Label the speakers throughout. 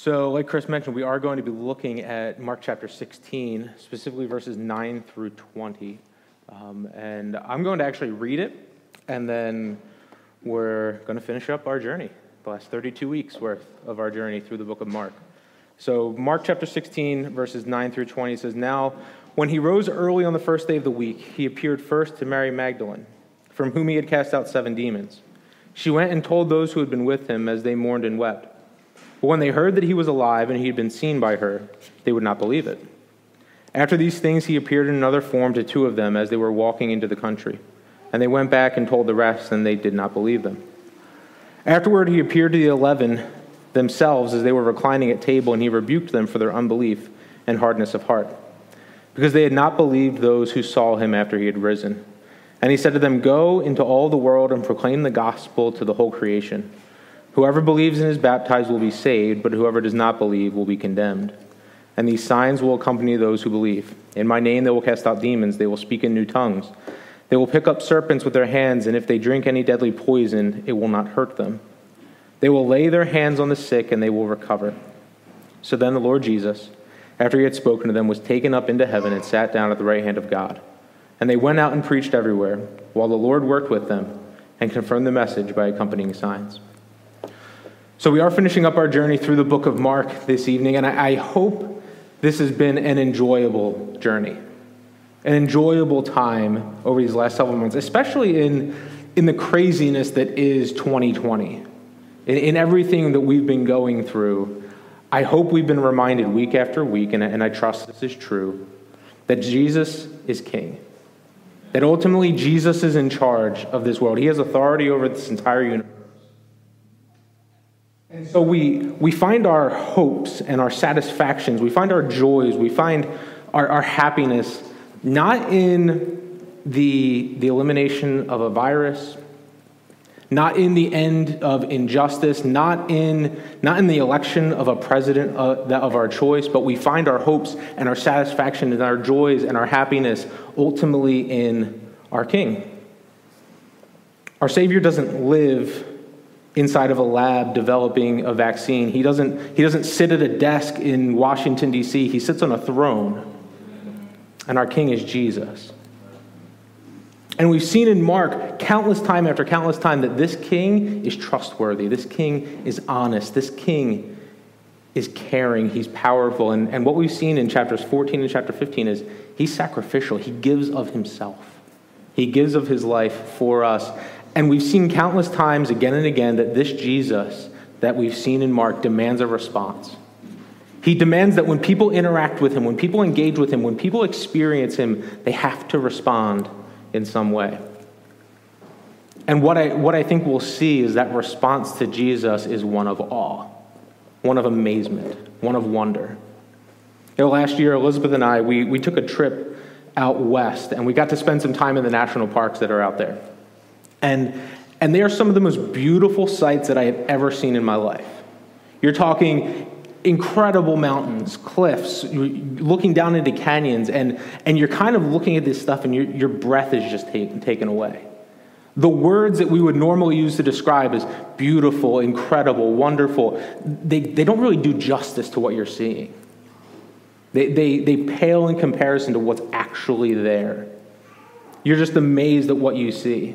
Speaker 1: So, like Chris mentioned, we are going to be looking at Mark chapter 16, specifically verses 9 through 20. Um, and I'm going to actually read it, and then we're going to finish up our journey, the last 32 weeks worth of our journey through the book of Mark. So, Mark chapter 16, verses 9 through 20 says, Now, when he rose early on the first day of the week, he appeared first to Mary Magdalene, from whom he had cast out seven demons. She went and told those who had been with him as they mourned and wept. But when they heard that he was alive and he had been seen by her, they would not believe it. After these things, he appeared in another form to two of them as they were walking into the country. And they went back and told the rest, and they did not believe them. Afterward, he appeared to the eleven themselves as they were reclining at table, and he rebuked them for their unbelief and hardness of heart, because they had not believed those who saw him after he had risen. And he said to them, Go into all the world and proclaim the gospel to the whole creation. Whoever believes and is baptized will be saved, but whoever does not believe will be condemned. And these signs will accompany those who believe. In my name they will cast out demons, they will speak in new tongues. They will pick up serpents with their hands, and if they drink any deadly poison, it will not hurt them. They will lay their hands on the sick, and they will recover. So then the Lord Jesus, after he had spoken to them, was taken up into heaven and sat down at the right hand of God. And they went out and preached everywhere, while the Lord worked with them and confirmed the message by accompanying signs. So, we are finishing up our journey through the book of Mark this evening, and I, I hope this has been an enjoyable journey, an enjoyable time over these last several months, especially in, in the craziness that is 2020. In, in everything that we've been going through, I hope we've been reminded week after week, and, and I trust this is true, that Jesus is king. That ultimately, Jesus is in charge of this world. He has authority over this entire universe. And so we, we find our hopes and our satisfactions, we find our joys, we find our, our happiness not in the, the elimination of a virus, not in the end of injustice, not in, not in the election of a president of, uh, of our choice, but we find our hopes and our satisfaction and our joys and our happiness ultimately in our King. Our Savior doesn't live inside of a lab developing a vaccine. He doesn't, he doesn't sit at a desk in Washington, D.C., he sits on a throne. And our king is Jesus. And we've seen in Mark countless time after countless time that this king is trustworthy, this king is honest, this king is caring, he's powerful. And, and what we've seen in chapters 14 and chapter 15 is he's sacrificial, he gives of himself, he gives of his life for us. And we've seen countless times again and again that this Jesus that we've seen in Mark demands a response. He demands that when people interact with him, when people engage with him, when people experience him, they have to respond in some way. And what I, what I think we'll see is that response to Jesus is one of awe, one of amazement, one of wonder. You know, last year, Elizabeth and I, we, we took a trip out west, and we got to spend some time in the national parks that are out there. And, and they are some of the most beautiful sights that I have ever seen in my life. You're talking incredible mountains, cliffs, looking down into canyons, and, and you're kind of looking at this stuff and your, your breath is just take, taken away. The words that we would normally use to describe as beautiful, incredible, wonderful, they, they don't really do justice to what you're seeing. They, they, they pale in comparison to what's actually there. You're just amazed at what you see.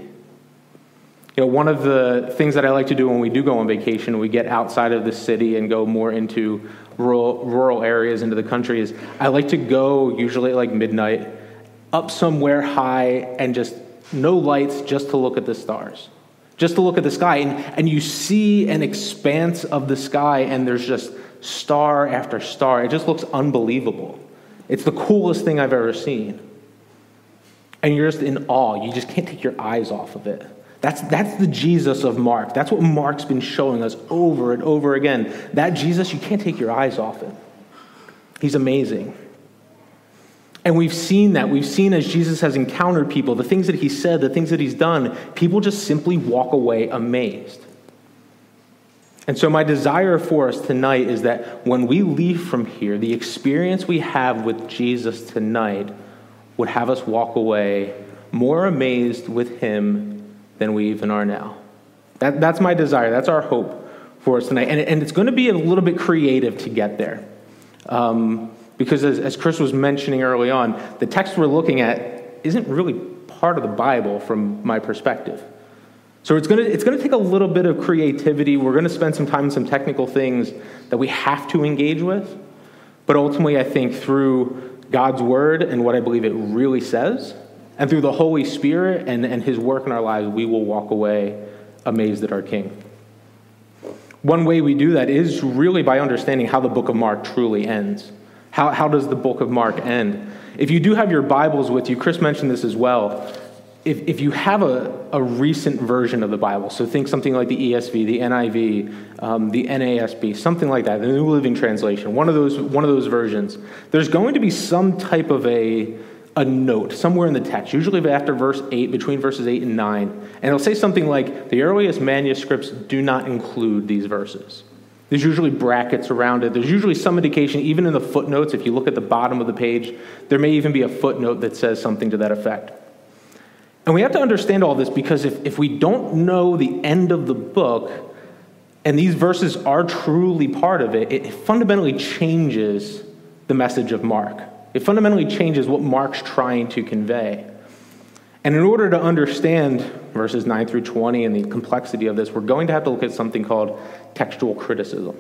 Speaker 1: You know, one of the things that I like to do when we do go on vacation, we get outside of the city and go more into rural, rural areas, into the country, is I like to go usually at like midnight up somewhere high and just no lights, just to look at the stars, just to look at the sky. And, and you see an expanse of the sky, and there's just star after star. It just looks unbelievable. It's the coolest thing I've ever seen. And you're just in awe. You just can't take your eyes off of it. That's, that's the Jesus of Mark. That's what Mark's been showing us over and over again. That Jesus, you can't take your eyes off him. He's amazing. And we've seen that. We've seen as Jesus has encountered people, the things that he said, the things that he's done, people just simply walk away amazed. And so, my desire for us tonight is that when we leave from here, the experience we have with Jesus tonight would have us walk away more amazed with him than we even are now. That, that's my desire. That's our hope for us tonight. And, and it's going to be a little bit creative to get there. Um, because as, as Chris was mentioning early on, the text we're looking at isn't really part of the Bible from my perspective. So it's going to it's going to take a little bit of creativity. We're going to spend some time on some technical things that we have to engage with. But ultimately, I think through God's word and what I believe it really says, and through the Holy Spirit and, and His work in our lives, we will walk away amazed at our King. One way we do that is really by understanding how the book of Mark truly ends. How, how does the book of Mark end? If you do have your Bibles with you, Chris mentioned this as well. If, if you have a, a recent version of the Bible, so think something like the ESV, the NIV, um, the NASB, something like that, the New Living Translation, one of those, one of those versions, there's going to be some type of a a note somewhere in the text, usually after verse 8, between verses 8 and 9. And it'll say something like, The earliest manuscripts do not include these verses. There's usually brackets around it. There's usually some indication, even in the footnotes, if you look at the bottom of the page, there may even be a footnote that says something to that effect. And we have to understand all this because if, if we don't know the end of the book, and these verses are truly part of it, it fundamentally changes the message of Mark. It fundamentally changes what Mark's trying to convey. And in order to understand verses 9 through 20 and the complexity of this, we're going to have to look at something called textual criticism.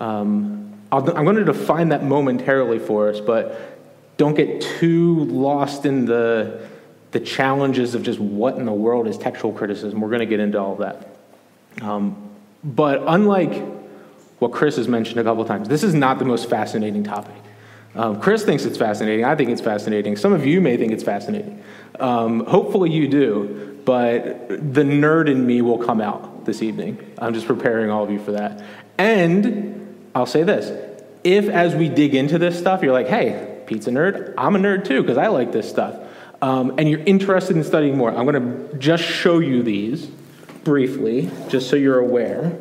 Speaker 1: Um, I'm going to define that momentarily for us, but don't get too lost in the, the challenges of just what in the world is textual criticism. We're going to get into all of that. Um, but unlike what Chris has mentioned a couple times, this is not the most fascinating topic. Um, Chris thinks it's fascinating. I think it's fascinating. Some of you may think it's fascinating. Um, hopefully, you do, but the nerd in me will come out this evening. I'm just preparing all of you for that. And I'll say this if, as we dig into this stuff, you're like, hey, pizza nerd, I'm a nerd too, because I like this stuff, um, and you're interested in studying more, I'm going to just show you these briefly, just so you're aware.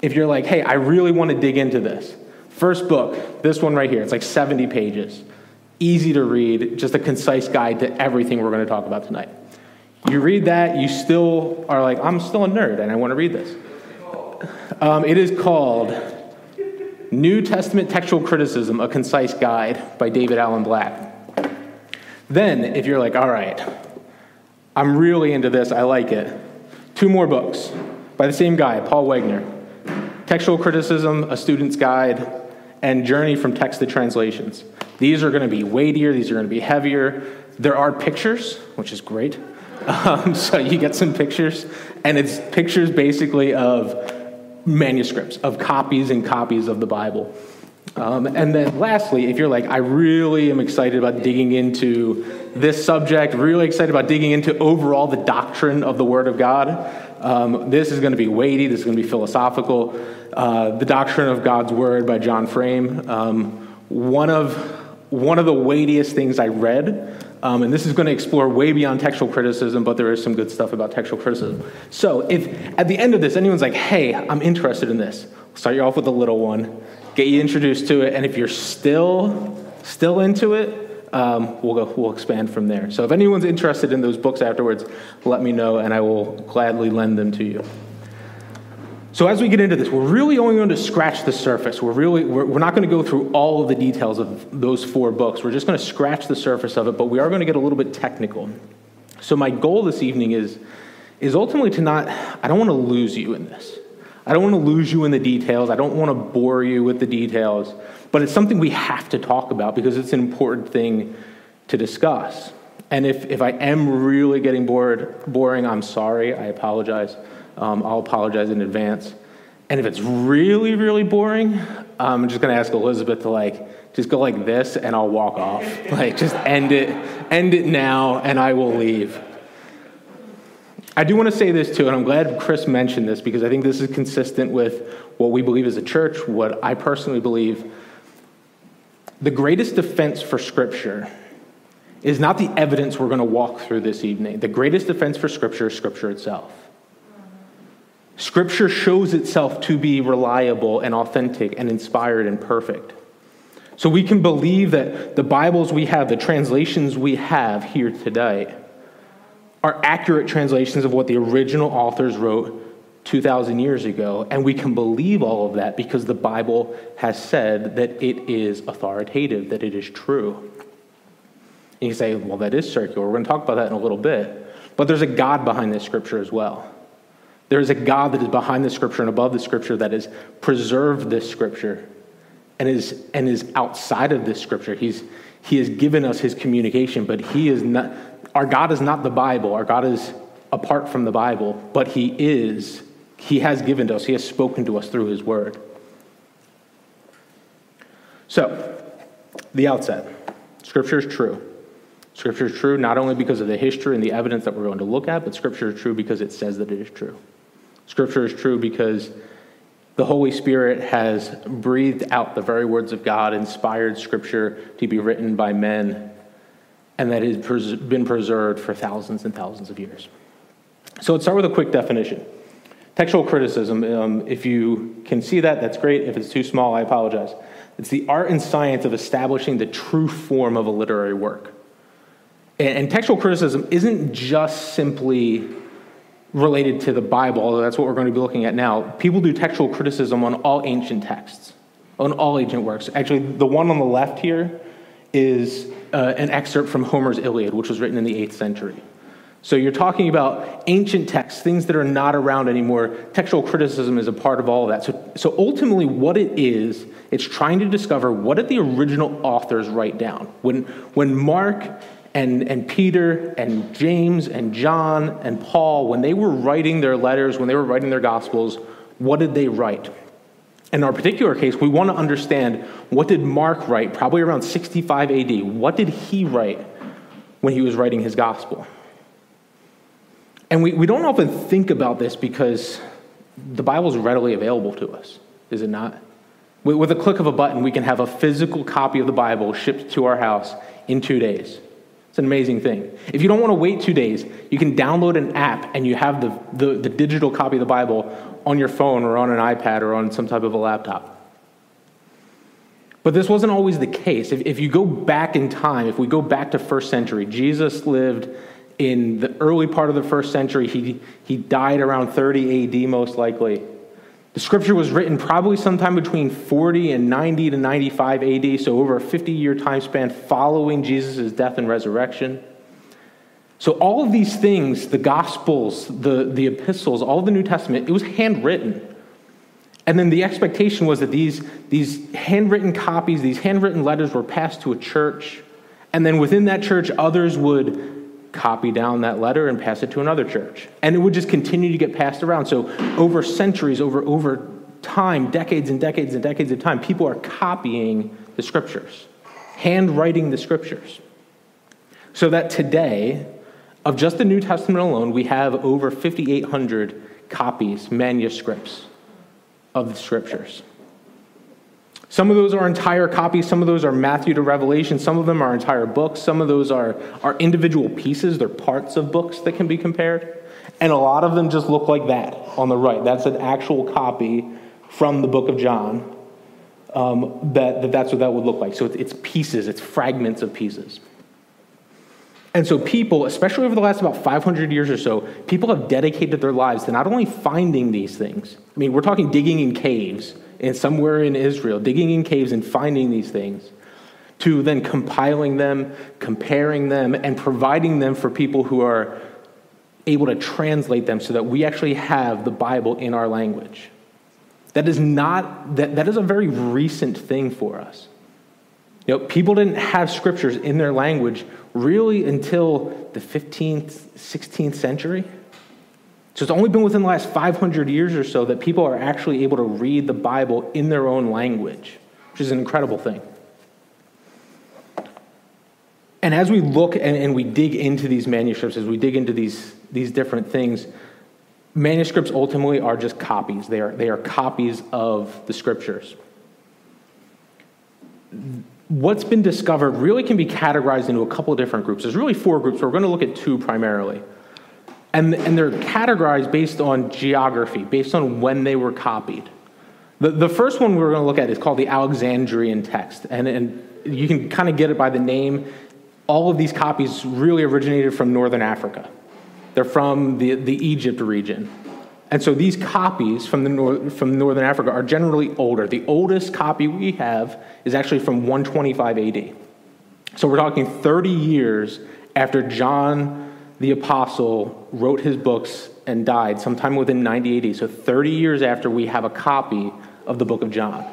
Speaker 1: If you're like, hey, I really want to dig into this, First book, this one right here, it's like 70 pages. Easy to read, just a concise guide to everything we're going to talk about tonight. You read that, you still are like, I'm still a nerd and I want to read this. Um, it is called New Testament Textual Criticism A Concise Guide by David Alan Black. Then, if you're like, all right, I'm really into this, I like it, two more books by the same guy, Paul Wegner Textual Criticism, A Student's Guide, and Journey from Text to Translations. These are going to be weightier, these are going to be heavier. There are pictures, which is great. Um, so you get some pictures, and it's pictures basically of manuscripts, of copies and copies of the Bible. Um, and then lastly, if you're like, I really am excited about digging into this subject, really excited about digging into overall the doctrine of the Word of God, um, this is going to be weighty, this is going to be philosophical. Uh, the Doctrine of God's Word by John Frame. Um, one, of, one of the weightiest things I read, um, and this is going to explore way beyond textual criticism, but there is some good stuff about textual criticism. So, if at the end of this anyone's like, hey, I'm interested in this, we'll start you off with a little one, get you introduced to it, and if you're still still into it, um, we'll, go, we'll expand from there. So if anyone's interested in those books afterwards, let me know and I will gladly lend them to you. So as we get into this, we're really only going to scratch the surface. We're really we're, we're not going to go through all of the details of those four books. We're just going to scratch the surface of it, but we are going to get a little bit technical. So my goal this evening is is ultimately to not I don't want to lose you in this. I don't want to lose you in the details. I don't want to bore you with the details, but it's something we have to talk about because it's an important thing to discuss. And if, if I am really getting bored, boring, I'm sorry. I apologize. Um, I'll apologize in advance. And if it's really, really boring, I'm just going to ask Elizabeth to like just go like this, and I'll walk off. like just end it, end it now, and I will leave. I do want to say this too, and I'm glad Chris mentioned this because I think this is consistent with what we believe as a church, what I personally believe. The greatest defense for Scripture is not the evidence we're going to walk through this evening. The greatest defense for Scripture is Scripture itself. Scripture shows itself to be reliable and authentic and inspired and perfect. So we can believe that the Bibles we have, the translations we have here today, are accurate translations of what the original authors wrote 2,000 years ago. And we can believe all of that because the Bible has said that it is authoritative, that it is true. And you say, well, that is circular. We're going to talk about that in a little bit. But there's a God behind this scripture as well. There is a God that is behind the scripture and above the scripture that has preserved this scripture and is, and is outside of this scripture. He's, he has given us his communication, but he is not, our God is not the Bible. Our God is apart from the Bible, but he is, he has given to us, he has spoken to us through his word. So, the outset scripture is true. Scripture is true not only because of the history and the evidence that we're going to look at, but Scripture is true because it says that it is true. Scripture is true because the Holy Spirit has breathed out the very words of God, inspired Scripture to be written by men, and that has been preserved for thousands and thousands of years. So let's start with a quick definition. Textual criticism, um, if you can see that, that's great. If it's too small, I apologize. It's the art and science of establishing the true form of a literary work. And, textual criticism isn't just simply related to the Bible, although that's what we're going to be looking at now, people do textual criticism on all ancient texts, on all ancient works. Actually, the one on the left here is uh, an excerpt from Homer's Iliad, which was written in the 8th century. So you're talking about ancient texts, things that are not around anymore. Textual criticism is a part of all of that. So, so ultimately, what it is, it's trying to discover what did the original authors write down. When, when Mark and, and Peter and James and John and Paul, when they were writing their letters, when they were writing their gospels, what did they write? In our particular case, we want to understand what did Mark write, probably around 65 AD? What did he write when he was writing his gospel? And we, we don't often think about this because the Bible is readily available to us, is it not? With a click of a button, we can have a physical copy of the Bible shipped to our house in two days. It's an amazing thing. If you don't want to wait two days, you can download an app and you have the, the, the digital copy of the Bible on your phone or on an iPad or on some type of a laptop. But this wasn't always the case. If, if you go back in time, if we go back to first century, Jesus lived in the early part of the first century. He, he died around 30 AD, most likely. The scripture was written probably sometime between 40 and 90 to 95 AD, so over a 50 year time span following Jesus' death and resurrection. So, all of these things, the Gospels, the, the epistles, all the New Testament, it was handwritten. And then the expectation was that these, these handwritten copies, these handwritten letters were passed to a church. And then within that church, others would copy down that letter and pass it to another church. And it would just continue to get passed around. So over centuries, over over time, decades and decades and decades of time, people are copying the scriptures, handwriting the scriptures. So that today, of just the New Testament alone, we have over 5,800 copies, manuscripts of the scriptures. Some of those are entire copies, some of those are Matthew to Revelation, some of them are entire books, some of those are, are individual pieces, they're parts of books that can be compared. And a lot of them just look like that on the right. That's an actual copy from the book of John. Um, that, that that's what that would look like. So it's pieces, it's fragments of pieces. And so, people, especially over the last about 500 years or so, people have dedicated their lives to not only finding these things, I mean, we're talking digging in caves and somewhere in Israel, digging in caves and finding these things, to then compiling them, comparing them, and providing them for people who are able to translate them so that we actually have the Bible in our language. That is not that, that is a very recent thing for us. You know, people didn't have scriptures in their language really until the 15th, 16th century. So it's only been within the last 500 years or so that people are actually able to read the Bible in their own language, which is an incredible thing. And as we look and, and, we dig into these manuscripts, as we dig into these, these different things, manuscripts ultimately are just copies. They are, they are copies of the scriptures. What's been discovered really can be categorized into a couple different groups. There's really four groups. We're going to look at two primarily. And, and they're categorized based on geography, based on when they were copied. The, the first one we're going to look at is called the Alexandrian text. And, and you can kind of get it by the name. All of these copies really originated from northern Africa, they're from the, the Egypt region. And so these copies from, the nor- from northern Africa are generally older. The oldest copy we have is actually from 125 AD. So we're talking 30 years after John the apostle wrote his books and died sometime within 90 AD, so 30 years after we have a copy of the book of John.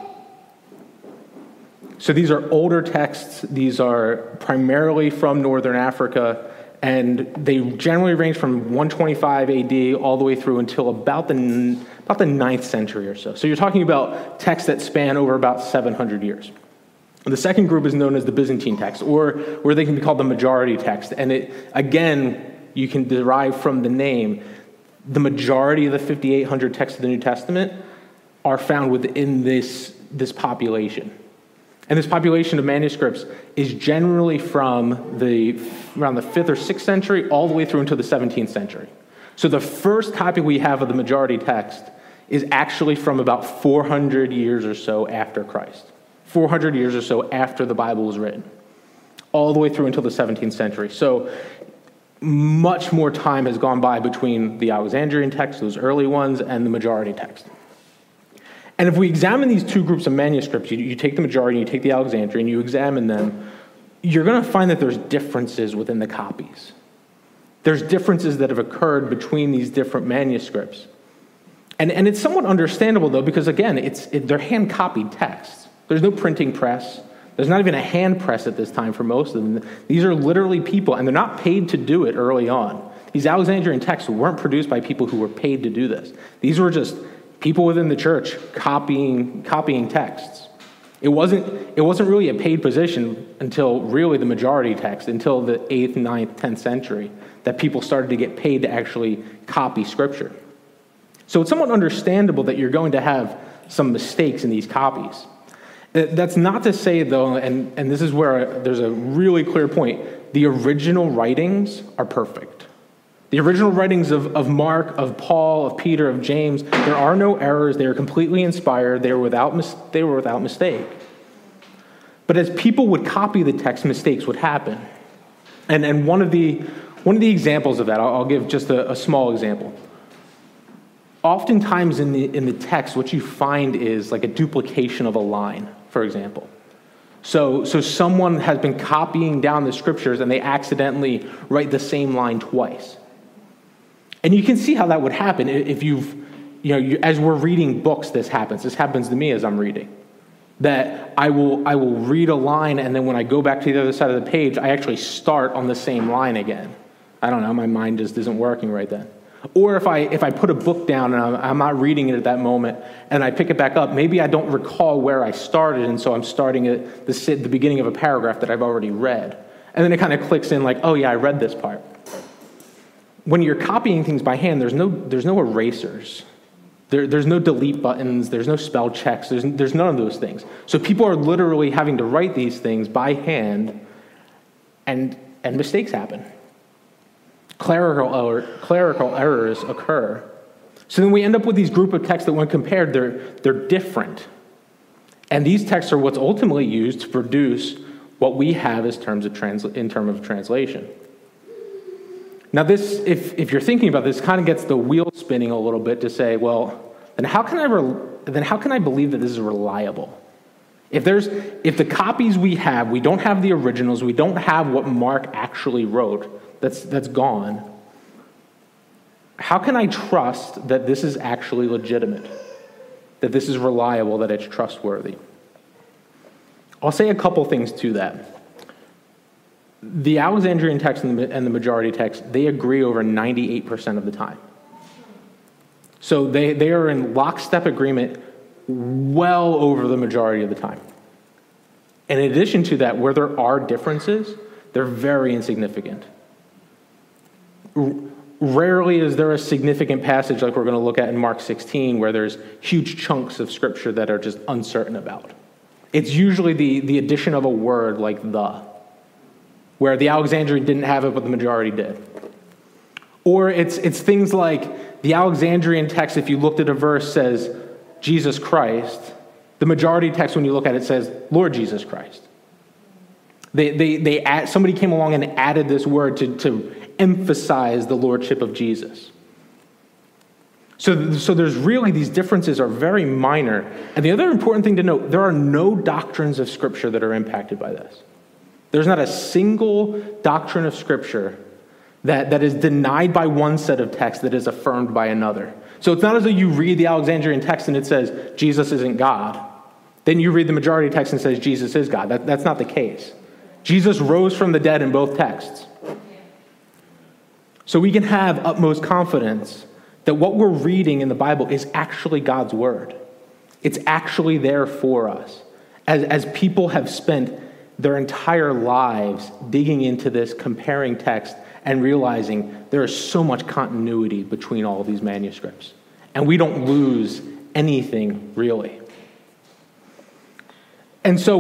Speaker 1: So these are older texts, these are primarily from northern Africa, and they generally range from 125 AD all the way through until about the, about the 9th century or so. So you're talking about texts that span over about 700 years. The second group is known as the Byzantine text, or where they can be called the majority text. And it, again, you can derive from the name, the majority of the 5,800 texts of the New Testament are found within this, this population. And this population of manuscripts is generally from the, around the 5th or 6th century all the way through until the 17th century. So the first copy we have of the majority text is actually from about 400 years or so after Christ, 400 years or so after the Bible was written, all the way through until the 17th century. So much more time has gone by between the Alexandrian text, those early ones, and the majority text. And if we examine these two groups of manuscripts, you, you take the majority, you take the Alexandrian, you examine them, you're going to find that there's differences within the copies. There's differences that have occurred between these different manuscripts. And, and it's somewhat understandable, though, because again, it's, it, they're hand copied texts. There's no printing press, there's not even a hand press at this time for most of them. These are literally people, and they're not paid to do it early on. These Alexandrian texts weren't produced by people who were paid to do this. These were just people within the church copying, copying texts. It wasn't, it wasn't really a paid position until really the majority text, until the 8th, 9th, 10th century, that people started to get paid to actually copy scripture. So it's somewhat understandable that you're going to have some mistakes in these copies. Uh, that's not to say, though, and, and this is where there's a really clear point the original writings are perfect. The original writings of, of Mark, of Paul, of Peter, of James, there are no errors. They are completely inspired. They were without, mis- they were without mistake. But as people would copy the text, mistakes would happen. And, and one, of the, one of the examples of that, I'll, I'll give just a, a small example oftentimes in the, in the text, what you find is like a duplication of a line for example. So, so someone has been copying down the scriptures and they accidentally write the same line twice. And you can see how that would happen if you've, you know, you, as we're reading books, this happens. This happens to me as I'm reading. That I will, I will read a line and then when I go back to the other side of the page, I actually start on the same line again. I don't know, my mind just isn't working right then. Or if I, if I put a book down and I'm, I'm not reading it at that moment and I pick it back up, maybe I don't recall where I started, and so I'm starting at the, the beginning of a paragraph that I've already read. And then it kind of clicks in like, oh yeah, I read this part. When you're copying things by hand, there's no, there's no erasers. There, there's no delete buttons, there's no spell checks, there's, there's none of those things. So people are literally having to write these things by hand, and, and mistakes happen clerical, clerical errors occur. So then we end up with these group of texts that, when compared, they're, they're different. And these texts are what's ultimately used to produce what we have as terms of transla- in terms of translation. Now, this, if, if you're thinking about this, kind of gets the wheel spinning a little bit to say, well, then how can I, re- then how can I believe that this is reliable? If, there's, if the copies we have, we don't have the originals, we don't have what Mark actually wrote, that's, that's gone, how can I trust that this is actually legitimate, that this is reliable, that it's trustworthy? I'll say a couple things to that. The Alexandrian text and the, majority text, they agree over 98% of the time. So they, they are in lockstep agreement well over the majority of the time. And in addition to that, where there are differences, they're very insignificant rarely is there a significant passage like we're going to look at in Mark 16 where there's huge chunks of scripture that are just uncertain about. It's usually the, the addition of a word like the, where the Alexandrian didn't have it, but the majority did. Or it's, it's things like the Alexandrian text, if you looked at a verse, says Jesus Christ. The majority text, when you look at it, says Lord Jesus Christ. They, they, they add, somebody came along and added this word to, to emphasize the lordship of Jesus. So, so there's really these differences are very minor. And the other important thing to note there are no doctrines of Scripture that are impacted by this. There's not a single doctrine of Scripture that, that is denied by one set of texts that is affirmed by another. So it's not as though you read the Alexandrian text and it says Jesus isn't God. Then you read the majority text and says Jesus is God. That, that's not the case. Jesus rose from the dead in both texts. So we can have utmost confidence that what we're reading in the Bible is actually God's Word. It's actually there for us. As, as people have spent their entire lives digging into this, comparing text, and realizing there is so much continuity between all of these manuscripts. And we don't lose anything really. And so,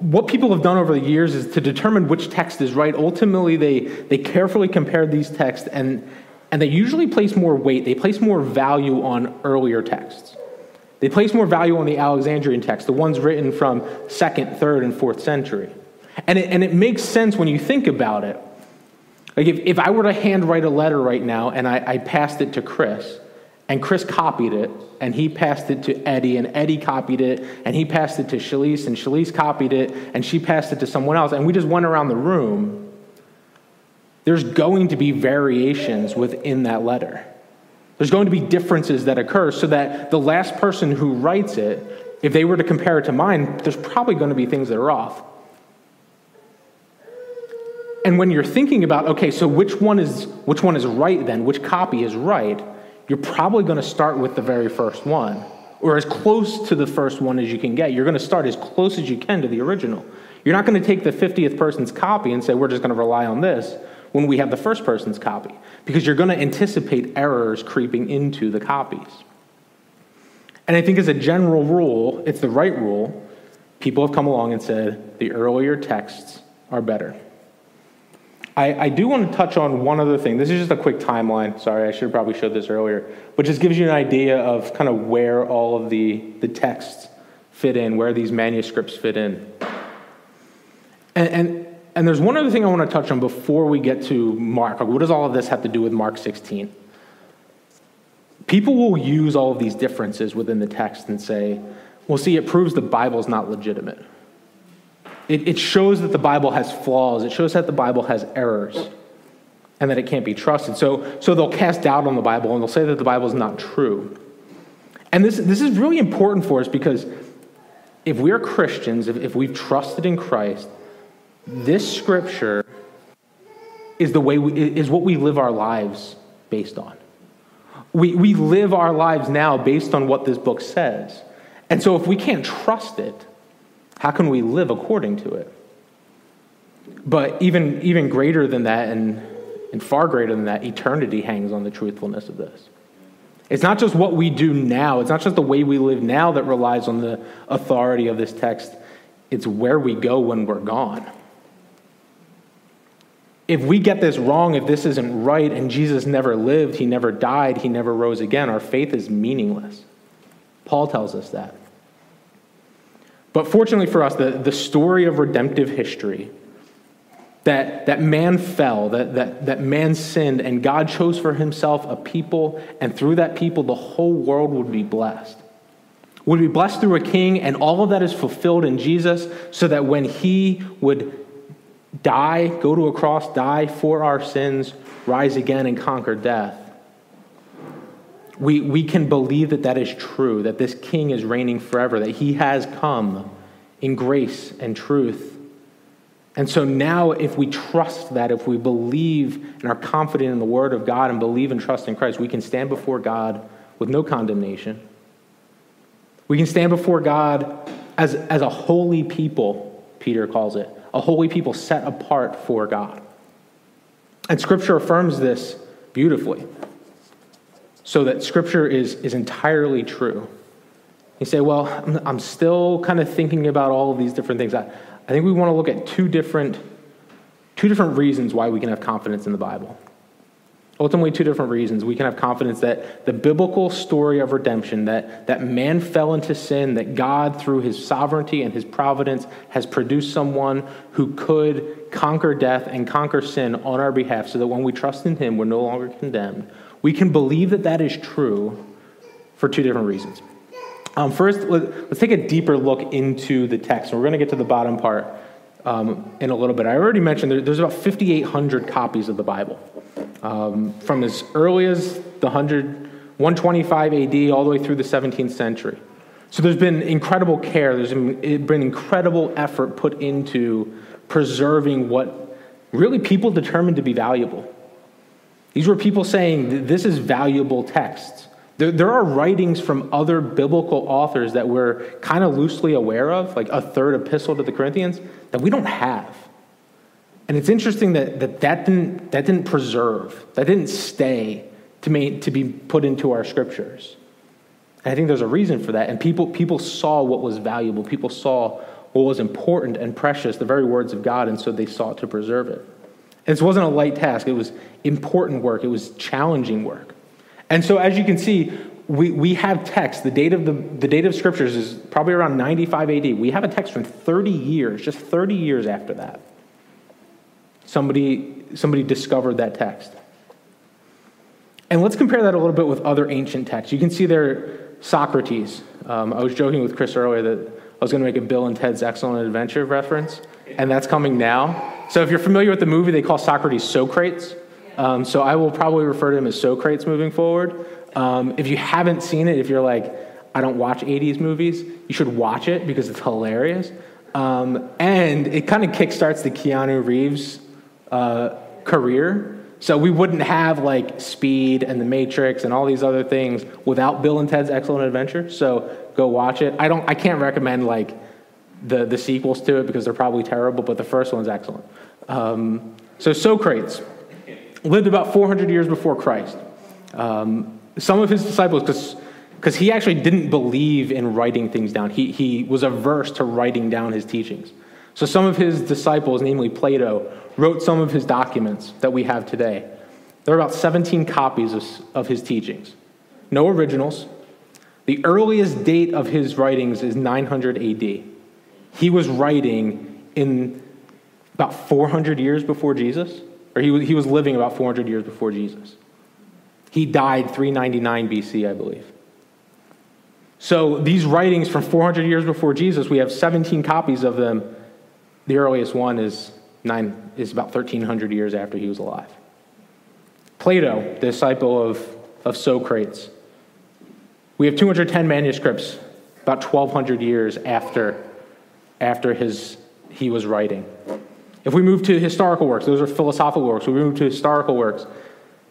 Speaker 1: what people have done over the years is to determine which text is right. Ultimately, they, they carefully compare these texts, and, and they usually place more weight, they place more value on earlier texts. They place more value on the Alexandrian text, the ones written from 2nd, 3rd, and 4th century. And it, and it makes sense when you think about it. Like, if, if I were to handwrite a letter right now and I, I passed it to Chris, and Chris copied it, and he passed it to Eddie, and Eddie copied it, and he passed it to Shalise, and Shalise copied it, and she passed it to someone else. And we just went around the room. There's going to be variations within that letter. There's going to be differences that occur so that the last person who writes it, if they were to compare it to mine, there's probably going to be things that are off. And when you're thinking about, okay, so which one is which one is right then? Which copy is right? you're probably going to start with the very first one or as close to the first one as you can get. You're going to start as close as you can to the original. You're not going to take the 50th person's copy and say, we're just going to rely on this when we have the first person's copy, because you're going to anticipate errors creeping into the copies. And I think, as a general rule, it's the right rule. People have come along and said the earlier texts are better. I, I, do want to touch on one other thing. This is just a quick timeline. Sorry, I should have probably showed this earlier, but just gives you an idea of kind of where all of the, the texts fit in, where these manuscripts fit in. And, and, and there's one other thing I want to touch on before we get to Mark. Like, what does all of this have to do with Mark 16? People will use all of these differences within the text and say, well, see, it proves the Bible's not legitimate. It, it shows that the Bible has flaws, it shows that the Bible has errors, and that it can't be trusted. So, so they'll cast doubt on the Bible and they'll say that the Bible is not true. And this, this is really important for us because if we're Christians, if, if we've trusted in Christ, this scripture is the way we, is what we live our lives based on. We, we live our lives now based on what this book says. And so if we can't trust it, how can we live according to it? But even, even greater than that, and, and far greater than that, eternity hangs on the truthfulness of this. It's not just what we do now, it's not just the way we live now that relies on the authority of this text, it's where we go when we're gone. If we get this wrong, if this isn't right, and Jesus never lived, he never died, he never rose again, our faith is meaningless. Paul tells us that. But fortunately for us, the, the story of redemptive history that, that man fell, that, that, that man sinned, and God chose for himself a people, and through that people, the whole world would be blessed. Would be blessed through a king, and all of that is fulfilled in Jesus, so that when he would die, go to a cross, die for our sins, rise again, and conquer death, we, we can believe that that is true, that this king is reigning forever, that he has come in grace and truth. And so now, if we trust that, if we believe and are confident in the word of God and believe and trust in Christ, we can stand before God with no condemnation. We can stand before God as, as a holy people, Peter calls it, a holy people set apart for God. And scripture affirms this beautifully so that Scripture is, is entirely true. You say, well, I'm, still kind of thinking about all of these different things. I, I think we want to look at two different, two different reasons why we can have confidence in the Bible. Ultimately, two different reasons. We can have confidence that the biblical story of redemption, that, that man fell into sin, that God, through his sovereignty and his providence, has produced someone who could conquer death and conquer sin on our behalf, so that when we trust in him, we're no longer condemned we can believe that that is true for two different reasons. Um, first, let, us take a deeper look into the text. We're going to get to the bottom part um, in a little bit. I already mentioned there, there's about 5,800 copies of the Bible. Um, from as early as the 100, 125 AD all the way through the 17th century. So there's been incredible care, there's been incredible effort put into preserving what really people determined to be valuable. These were people saying this is valuable text. There, there are writings from other biblical authors that we're kind of loosely aware of, like a third epistle to the Corinthians, that we don't have. And it's interesting that that, that, didn't, that didn't preserve, that didn't stay to, make, to be put into our scriptures. And I think there's a reason for that. And people, people saw what was valuable, people saw what was important and precious, the very words of God, and so they sought to preserve it. This wasn't a light task, it was important work, it was challenging work. And so, as you can see, we, we have text. The date, of the, the date of scriptures is probably around 95 AD. We have a text from 30 years, just 30 years after that. Somebody, somebody discovered that text. And let's compare that a little bit with other ancient texts. You can see there, Socrates. Um, I was joking with Chris earlier that I was going to make a Bill and Ted's Excellent Adventure reference, and that's coming now. So if you're familiar with the movie, they call Socrates Socrates. Um, so I will probably refer to him as Socrates moving forward. Um, if you haven't seen it, if you're like, I don't watch 80s movies, you should watch it because it's hilarious. Um, and it kind of kickstarts the Keanu Reeves uh, career. So we wouldn't have like Speed and The Matrix and all these other things without Bill and Ted's Excellent Adventure. So go watch it. I don't. I can't recommend like the, the sequels to it because they're probably terrible, but the first one's excellent. Um, so, Socrates lived about 400 years before Christ. Um, some of his disciples, because he actually didn't believe in writing things down, he, he was averse to writing down his teachings. So, some of his disciples, namely Plato, wrote some of his documents that we have today. There are about 17 copies of, of his teachings, no originals. The earliest date of his writings is 900 AD. He was writing in about 400 years before Jesus, or he was, he was living about 400 years before Jesus. He died 399 BC, I believe. So these writings from 400 years before Jesus, we have 17 copies of them. The earliest one is, nine, is about 1,300 years after he was alive. Plato, the disciple of, of Socrates, we have 210 manuscripts about 1,200 years after after his, he was writing. If we move to historical works, those are philosophical works. If we move to historical works,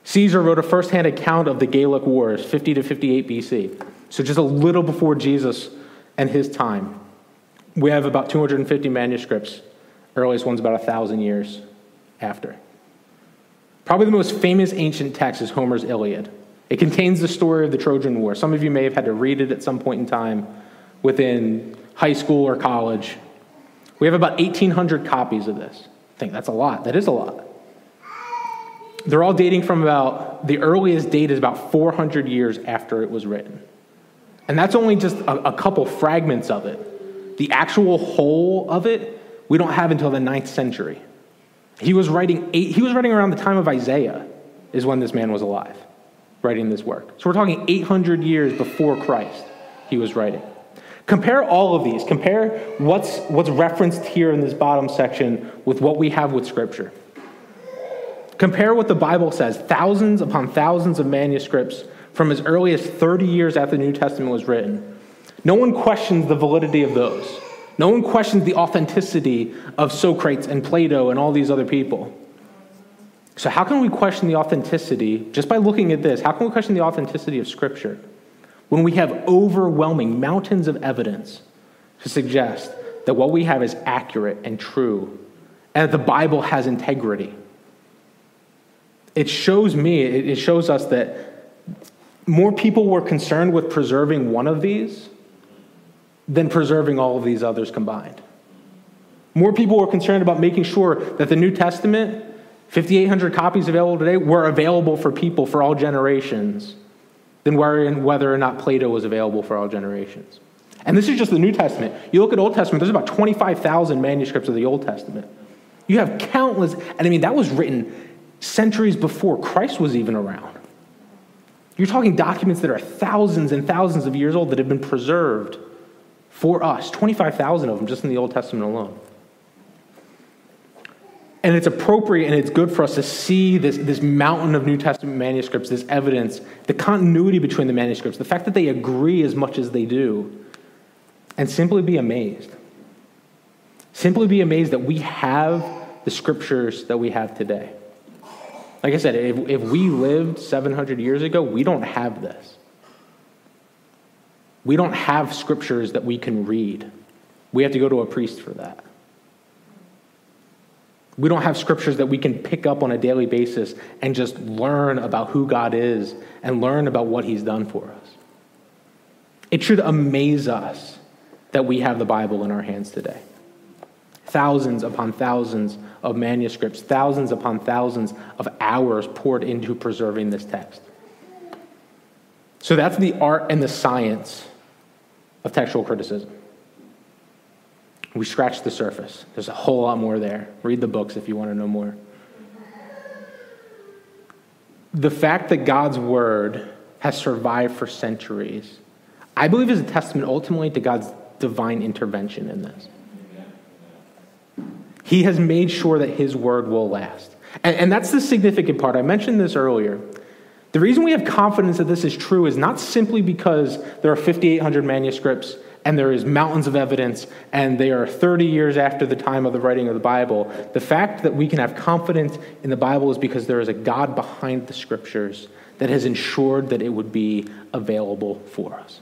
Speaker 1: Caesar wrote a firsthand account of the Gallic Wars, 50 to 58 BC. So just a little before Jesus and his time. We have about 250 manuscripts. Earliest one's about 1,000 years after. Probably the most famous ancient text is Homer's Iliad. It contains the story of the Trojan War. Some of you may have had to read it at some point in time within high school or college. We have about 1,800 copies of this. I think that's a lot. That is a lot. They're all dating from about, the earliest date is about 400 years after it was written. And that's only just a, a couple fragments of it. The actual whole of it, we don't have until the ninth century. He was writing, eight, he was writing around the time of Isaiah, is when this man was alive, writing this work. So we're talking 800 years before Christ, he was writing. Compare all of these. Compare what's, what's referenced here in this bottom section with what we have with Scripture. Compare what the Bible says thousands upon thousands of manuscripts from as early as 30 years after the New Testament was written. No one questions the validity of those. No one questions the authenticity of Socrates and Plato and all these other people. So, how can we question the authenticity, just by looking at this, how can we question the authenticity of Scripture? when we have overwhelming mountains of evidence to suggest that what we have is accurate and true and that the Bible has integrity. It shows me, it shows us that more people were concerned with preserving one of these than preserving all of these others combined. More people were concerned about making sure that the New Testament, 5,800 copies available today, were available for people for all generations than whether or not Plato was available for all generations. And this is just the New Testament. You look at Old Testament, there's about 25,000 manuscripts of the Old Testament. You have countless, and I mean, that was written centuries before Christ was even around. You're talking documents that are thousands and thousands of years old that have been preserved for us, 25,000 of them just in the Old Testament alone. And it's appropriate and it's good for us to see this, this mountain of New Testament manuscripts, this evidence, the continuity between the manuscripts, the fact that they agree as much as they do, and simply be amazed. Simply be amazed that we have the scriptures that we have today. Like I said, if, if we lived 700 years ago, we don't have this. We don't have scriptures that we can read. We have to go to a priest for that. We don't have scriptures that we can pick up on a daily basis and just learn about who God is and learn about what He's done for us. It should amaze us that we have the Bible in our hands today. Thousands upon thousands of manuscripts, thousands upon thousands of hours poured into preserving this text. So that's the art and the science of textual criticism. We scratched the surface. There's a whole lot more there. Read the books if you want to know more. The fact that God's word has survived for centuries, I believe, is a testament ultimately to God's divine intervention in this. He has made sure that his word will last. And, and that's the significant part. I mentioned this earlier. The reason we have confidence that this is true is not simply because there are 5,800 manuscripts and there is mountains of evidence, and they are 30 years after the time of the writing of the Bible. The fact that we can have confidence in the Bible is because there is a God behind the scriptures that has ensured that it would be available for us.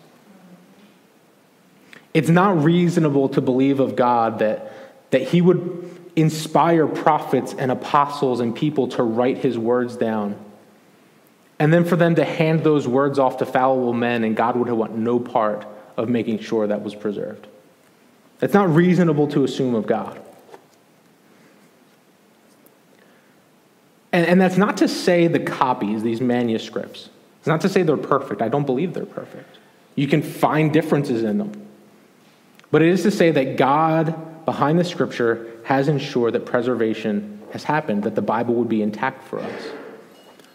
Speaker 1: It's not reasonable to believe of God that, that He would inspire prophets and apostles and people to write His words down, and then for them to hand those words off to fallible men, and God would have want no part of making sure that was preserved. it's not reasonable to assume of God. And, and that's not to say the copies, these manuscripts, it's not to say they're perfect. I don't believe they're perfect. You can find differences in them. But it is to say that God, behind the scripture, has ensured that preservation has happened, that the Bible would be intact for us.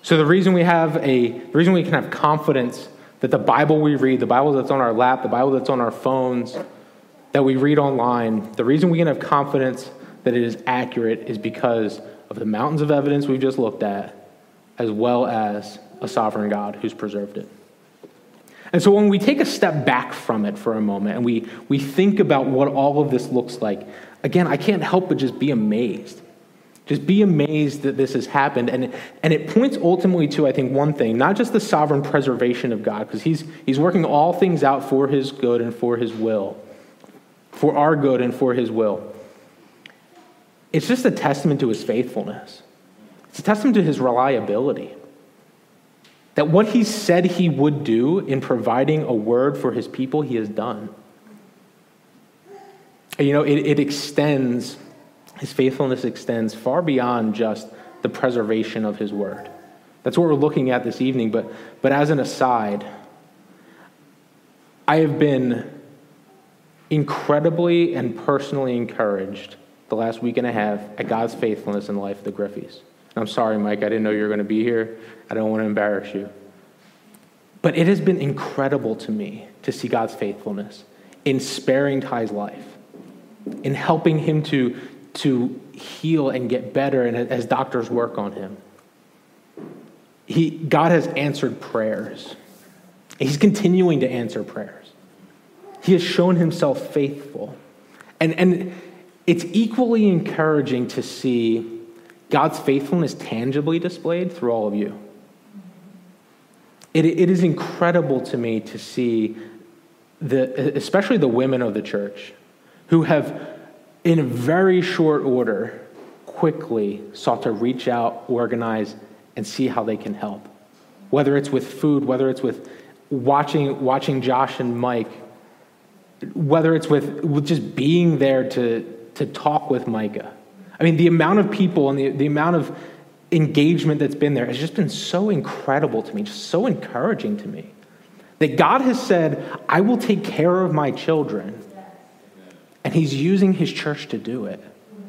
Speaker 1: So the reason we have a the reason we can have confidence that the Bible we read, the Bible that's on our lap, the Bible that's on our phones, that we read online, the reason we can have confidence that it is accurate is because of the mountains of evidence we've just looked at, as well as a sovereign God who's preserved it. And so when we take a step back from it for a moment and we, we think about what all of this looks like, again, I can't help but just be amazed just be amazed that this has happened. And, and it points ultimately to, I think, one thing not just the sovereign preservation of God, because he's, he's working all things out for his good and for his will, for our good and for his will. It's just a testament to his faithfulness, it's a testament to his reliability. That what he said he would do in providing a word for his people, he has done. You know, it, it extends his faithfulness extends far beyond just the preservation of His word. That's what we're looking at this evening, but, but as an aside, I have been incredibly and personally encouraged the last week and a half at God's faithfulness in the life of the Griffies. And I'm sorry, Mike, I didn't know you were going to be here. I don't want to embarrass you. But it has been incredible to me to see God's faithfulness in sparing Ty's life, in helping him to, to heal and get better and as doctors work on him. He, God has answered prayers. He's continuing to answer prayers. He has shown himself faithful. And, and it's equally encouraging to see God's faithfulness tangibly displayed through all of you. It, it is incredible to me to see, the, especially the women of the church, who have in very short order, quickly sought to reach out, organize, and see how they can help. Whether it's with food, whether it's with watching, watching Josh and Mike, whether it's with, with just being there to, to talk with Micah. I mean, the amount of people and the, the amount of engagement that's been there has just been so incredible to me, just so encouraging to me. That God has said, I will take care of my children and he's using his church to do it.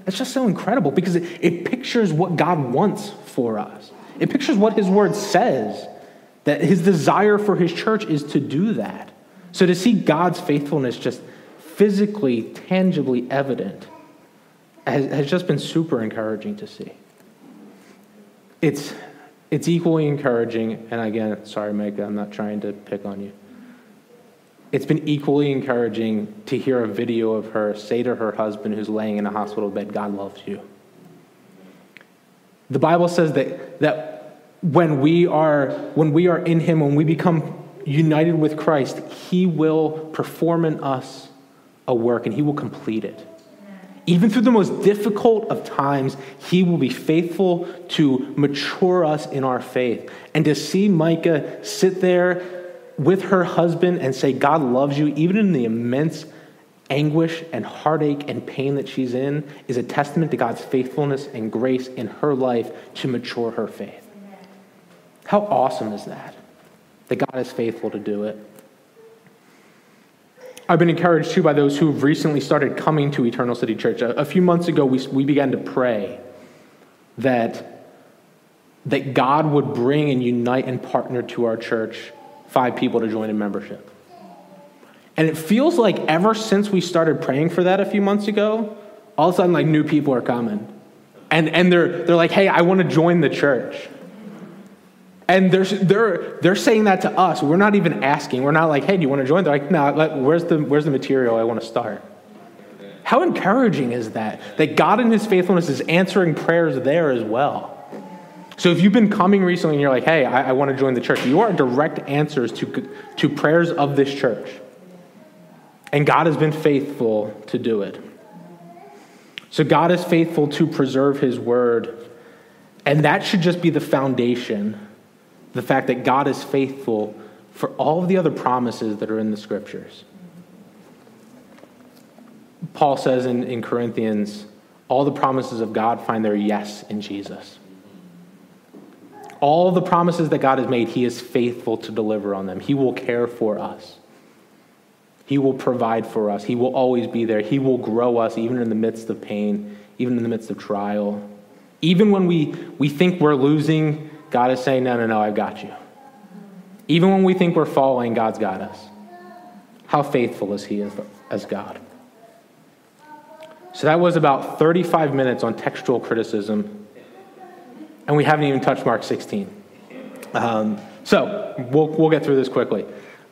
Speaker 1: It's just so incredible because it, it pictures what God wants for us. It pictures what his word says that his desire for his church is to do that. So to see God's faithfulness just physically, tangibly evident has, has just been super encouraging to see. It's, it's equally encouraging, and again, sorry, Mike, I'm not trying to pick on you it's been equally encouraging to hear a video of her say to her husband who's laying in a hospital bed, God loves you. The Bible says that, that when, we are, when we are in Him, when we become united with Christ, He will perform in us a work and He will complete it. Even through the most difficult of times, He will be faithful to mature us in our faith. And to see Micah sit there with her husband and say, God loves you, even in the immense anguish and heartache and pain that she's in, is a testament to God's faithfulness and grace in her life to mature her faith. How awesome is that? That God is faithful to do it. I've been encouraged too by those who've recently started coming to Eternal City Church. A, a few months ago, we, we began to pray that, that God would bring and unite and partner to our church five people to join in membership. And it feels like ever since we started praying for that a few months ago, all of a sudden like new people are coming. And and they're they're like, "Hey, I want to join the church." And they're, they're, they're saying that to us. We're not even asking. We're not like, hey, do you want to join? They're like, no, where's, the, where's the material I want to start? How encouraging is that? That God in His faithfulness is answering prayers there as well. So if you've been coming recently and you're like, hey, I, I want to join the church, you are direct answers to, to prayers of this church. And God has been faithful to do it. So God is faithful to preserve his word. And that should just be the foundation the fact that God is faithful for all of the other promises that are in the scriptures. Paul says in, in Corinthians, all the promises of God find their yes in Jesus. All the promises that God has made, He is faithful to deliver on them. He will care for us. He will provide for us. He will always be there. He will grow us even in the midst of pain, even in the midst of trial. Even when we, we think we're losing, God is saying, No, no, no, I've got you. Even when we think we're falling, God's got us. How faithful is He as, as God? So that was about 35 minutes on textual criticism and we haven't even touched Mark 16. Um, so we'll, we'll get through this quickly.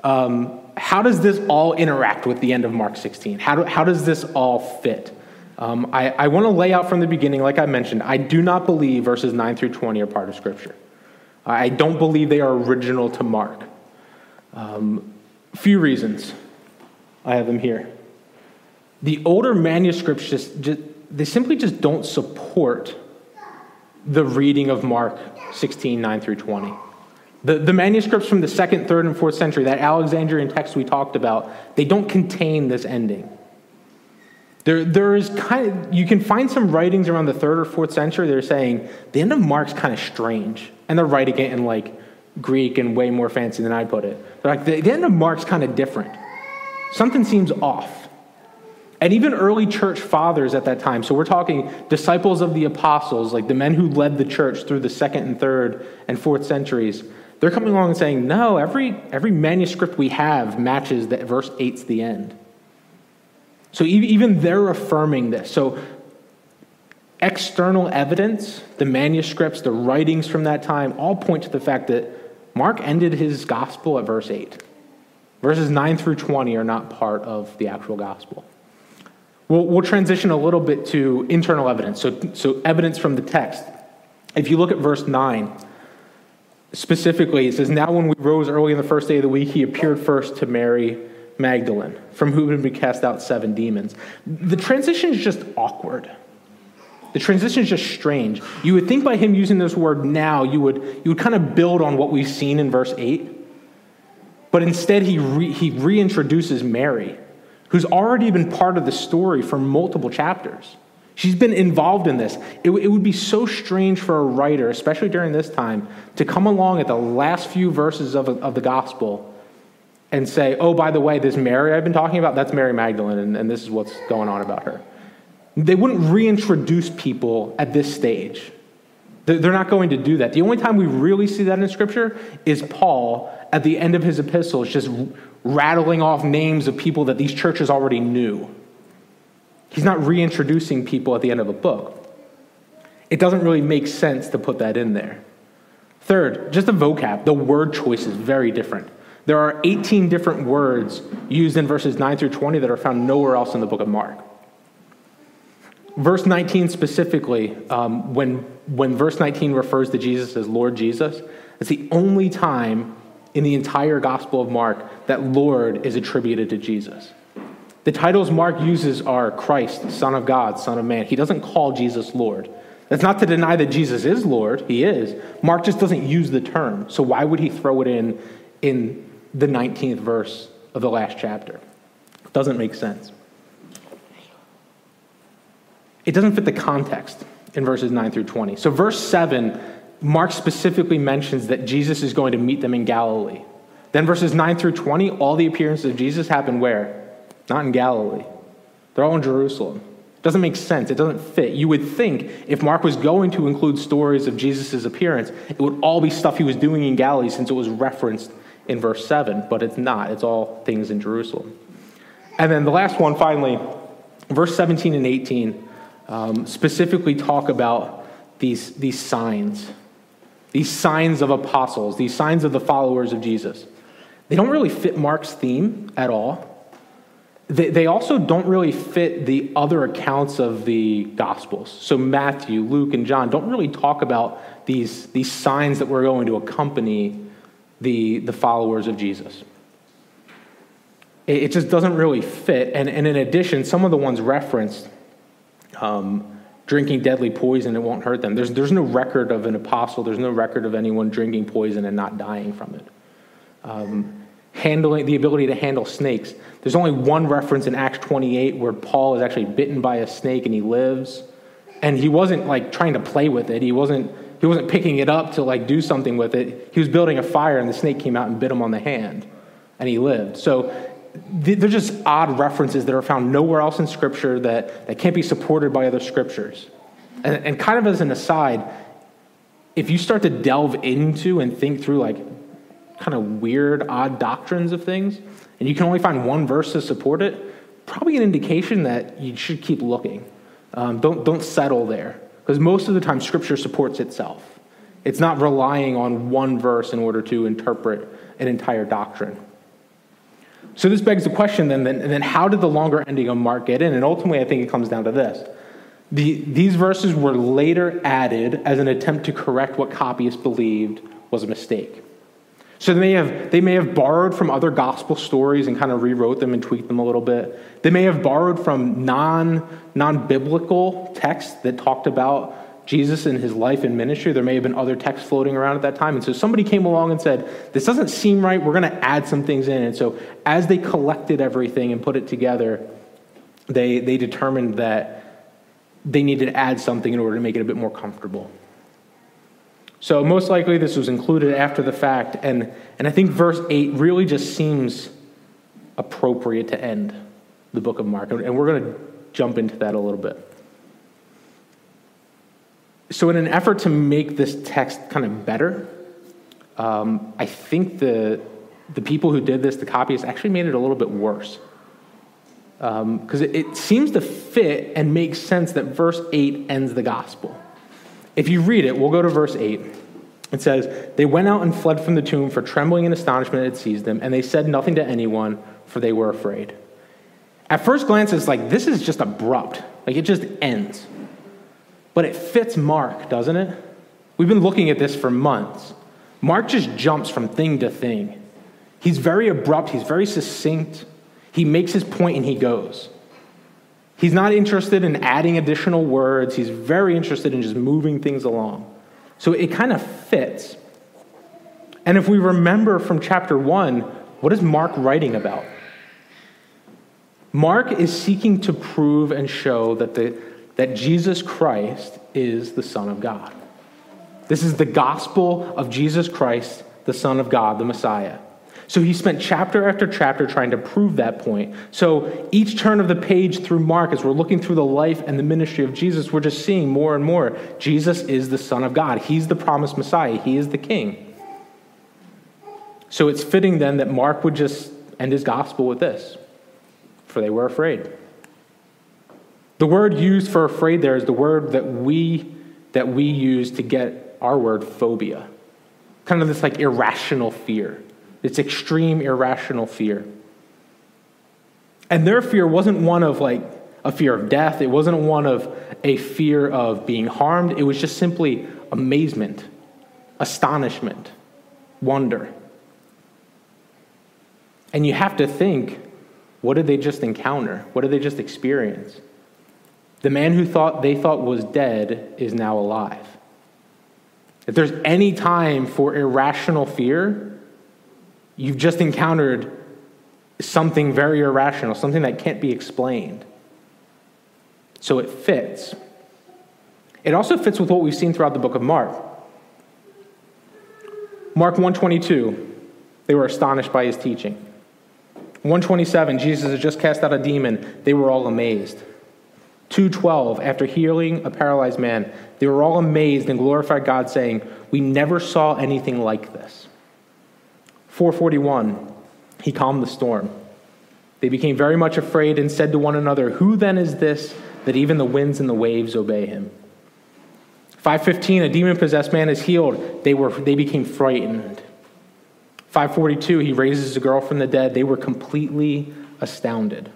Speaker 1: Um, how does this all interact with the end of Mark 16? How, do, how does this all fit? Um, I, I want to lay out from the beginning, like I mentioned, I do not believe verses 9 through 20 are part of Scripture. I don't believe they are original to Mark. Um, few reasons. I have them here. The older manuscripts just, just they simply just don't support the reading of Mark 16, 9 through 20. The, the manuscripts from the second, third, and fourth century, that Alexandrian text we talked about, they don't contain this ending. There, there is kind of, you can find some writings around the third or fourth century that are saying the end of Mark's kind of strange. And they're writing it in like Greek and way more fancy than I put it. They're like, the, the end of Mark's kind of different. Something seems off and even early church fathers at that time. So we're talking disciples of the apostles, like the men who led the church through the second and third and fourth centuries. They're coming along and saying, no, every, every manuscript we have matches that verse 8's the end. So even they're affirming this. So external evidence, the manuscripts, the writings from that time, all point to the fact that Mark ended his gospel at verse 8. Verses 9 through 20 are not part of the actual gospel. We'll, we'll transition a little bit to internal evidence, so, so evidence from the text. If you look at verse 9, specifically, it says, Now when we rose early in the first day of the week, he appeared first to Mary Magdalene, from whom had been cast out seven demons. The transition is just awkward. The transition is just strange. You would think by him using this word now, you would, you would kind of build on what we've seen in verse 8. But instead, he, re, he reintroduces Mary who's already been part of the story for multiple chapters. She's been involved in this. It, it, would be so strange for a writer, especially during this time, to come along at the last few verses of, of the gospel and say, oh, by the way, this Mary I've been talking about, that's Mary Magdalene, and, and this is what's going on about her. They wouldn't reintroduce people at this stage. They're not going to do that. The only time we really see that in Scripture is Paul at the end of his epistles just rattling off names of people that these churches already knew. He's not reintroducing people at the end of a book. It doesn't really make sense to put that in there. Third, just the vocab, the word choice is very different. There are 18 different words used in verses 9 through 20 that are found nowhere else in the book of Mark verse 19 specifically, um, when, when verse 19 refers to Jesus as Lord Jesus, it's the only time in the entire Gospel of Mark that Lord is attributed to Jesus. The titles Mark uses are Christ, Son of God, Son of Man. He doesn't call Jesus Lord. That's not to deny that Jesus is Lord. He is. Mark just doesn't use the term. So why would he throw it in in the 19th verse of the last chapter? Doesn't make sense it doesn't fit the context in verses 9 through 20. So, verse 7, Mark specifically mentions that Jesus is going to meet them in Galilee. Then, verses 9 through 20, all the appearances of Jesus happen where? Not in Galilee. They're all in Jerusalem. It doesn't make sense. It doesn't fit. You would think if Mark was going to include stories of Jesus' appearance, it would all be stuff he was doing in Galilee since it was referenced in verse 7, but it's not. It's all things in Jerusalem. And then the last one, finally, verse 17 and 18 um, specifically talk about these, these signs, these signs of apostles, these signs of the followers of Jesus. They don't really fit Mark's theme at all. They, they also don't really fit the other accounts of the Gospels. So, Matthew, Luke, and John don't really talk about these, these signs that were going to accompany the, the followers of Jesus. It, it just doesn't really fit. And, and in addition, some of the ones referenced um, drinking deadly poison, it won't hurt them. There's, there's no record of an apostle, there's no record of anyone drinking poison and not dying from it. Um, handling the ability to handle snakes. There's only one reference in Acts 28 where Paul is actually bitten by a snake and he lives. And he wasn't like trying to play with it. He wasn't he wasn't picking it up to like do something with it. He was building a fire and the snake came out and bit him on the hand and he lived. So they're just odd references that are found nowhere else in Scripture that, that can't be supported by other Scriptures. And, and kind of as an aside, if you start to delve into and think through like kind of weird, odd doctrines of things, and you can only find one verse to support it, probably an indication that you should keep looking. Um, don't, don't settle there, because most of the time Scripture supports itself. It's not relying on one verse in order to interpret an entire doctrine. So this begs the question then, then, then how did the longer ending of Mark get in? And ultimately, I think it comes down to this. The, these verses were later added as an attempt to correct what copyists believed was a mistake. So they may have, they may have borrowed from other gospel stories and kind of rewrote them and tweaked them a little bit. They may have borrowed from non, non-biblical texts that talked about Jesus and his life and ministry. There may have been other texts floating around at that time. And so somebody came along and said, This doesn't seem right. We're going to add some things in. And so as they collected everything and put it together, they, they determined that they needed to add something in order to make it a bit more comfortable. So most likely this was included after the fact. And, and I think verse 8 really just seems appropriate to end the book of Mark. And we're going to jump into that a little bit. So, in an effort to make this text kind of better, um, I think the, the people who did this, the copyists, actually made it a little bit worse. Because um, it, it seems to fit and make sense that verse 8 ends the gospel. If you read it, we'll go to verse 8. It says, They went out and fled from the tomb, for trembling and astonishment had seized them, and they said nothing to anyone, for they were afraid. At first glance, it's like this is just abrupt. Like it just ends. But it fits Mark, doesn't it? We've been looking at this for months. Mark just jumps from thing to thing. He's very abrupt, he's very succinct. He makes his point and he goes. He's not interested in adding additional words, he's very interested in just moving things along. So it kind of fits. And if we remember from chapter one, what is Mark writing about? Mark is seeking to prove and show that the that Jesus Christ is the Son of God. This is the gospel of Jesus Christ, the Son of God, the Messiah. So he spent chapter after chapter trying to prove that point. So each turn of the page through Mark, as we're looking through the life and the ministry of Jesus, we're just seeing more and more Jesus is the Son of God. He's the promised Messiah, He is the King. So it's fitting then that Mark would just end his gospel with this for they were afraid. The word used for afraid there is the word that we that we use to get our word phobia. Kind of this like irrational fear. It's extreme irrational fear. And their fear wasn't one of like a fear of death. It wasn't one of a fear of being harmed. It was just simply amazement, astonishment, wonder. And you have to think what did they just encounter? What did they just experience? The man who thought they thought was dead is now alive. If there's any time for irrational fear, you've just encountered something very irrational, something that can't be explained. So it fits. It also fits with what we've seen throughout the book of Mark. Mark 122, they were astonished by his teaching. 127, Jesus had just cast out a demon. They were all amazed. 2:12 after healing a paralyzed man they were all amazed and glorified God saying we never saw anything like this 441 he calmed the storm they became very much afraid and said to one another who then is this that even the winds and the waves obey him 515 a demon possessed man is healed they were they became frightened 542 he raises a girl from the dead they were completely astounded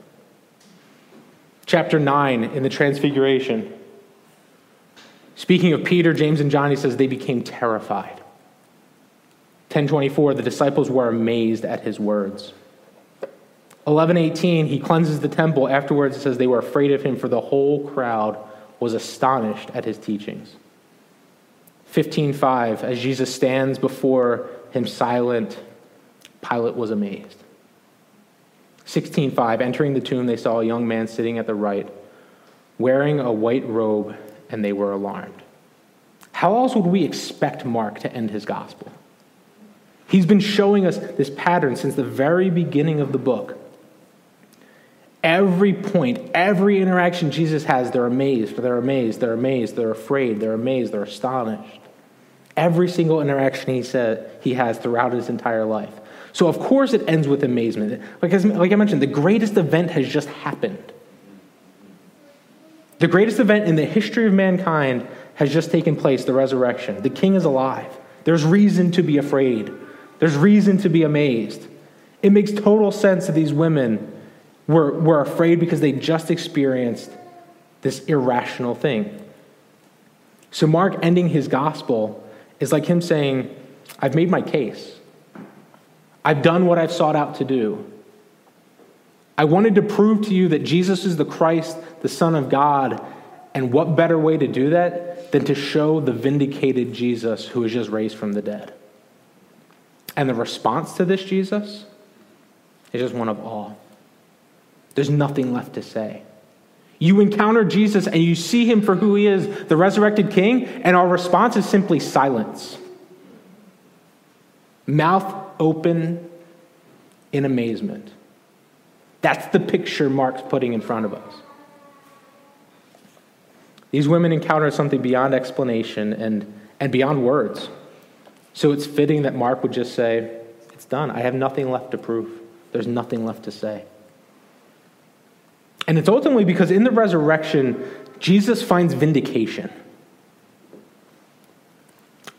Speaker 1: chapter 9 in the Transfiguration. Speaking of Peter, James, and John, he says they became terrified. 1024, the disciples were amazed at his words. 1118, he cleanses the temple. Afterwards, it says they were afraid of him, for the whole crowd was astonished at his teachings. 15.5, as Jesus stands before him silent, Pilate was amazed. 16:5 Entering the tomb they saw a young man sitting at the right wearing a white robe and they were alarmed. How else would we expect Mark to end his gospel? He's been showing us this pattern since the very beginning of the book. Every point, every interaction Jesus has, they're amazed, they're amazed, they're amazed, they're afraid, they're amazed, they're astonished. Every single interaction he, said, he has throughout his entire life. So, of course, it ends with amazement. Like, as, like I mentioned, the greatest event has just happened. The greatest event in the history of mankind has just taken place the resurrection. The king is alive. There's reason to be afraid, there's reason to be amazed. It makes total sense that these women were, were afraid because they just experienced this irrational thing. So, Mark ending his gospel is like him saying, I've made my case. I've done what I've sought out to do. I wanted to prove to you that Jesus is the Christ, the Son of God. And what better way to do that than to show the vindicated Jesus who was just raised from the dead? And the response to this Jesus is just one of awe. There's nothing left to say. You encounter Jesus and you see him for who he is, the resurrected king, and our response is simply silence. Mouth open in amazement. That's the picture Mark's putting in front of us. These women encounter something beyond explanation and, and beyond words. So it's fitting that Mark would just say, It's done. I have nothing left to prove. There's nothing left to say. And it's ultimately because in the resurrection, Jesus finds vindication.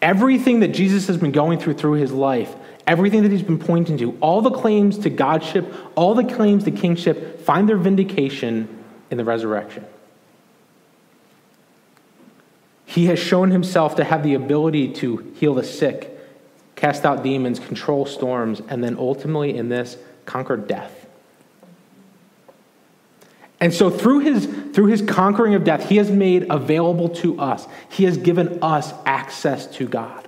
Speaker 1: Everything that Jesus has been going through through his life Everything that he's been pointing to, all the claims to godship, all the claims to kingship, find their vindication in the resurrection. He has shown himself to have the ability to heal the sick, cast out demons, control storms, and then ultimately in this, conquer death. And so through his, through his conquering of death, he has made available to us, he has given us access to God.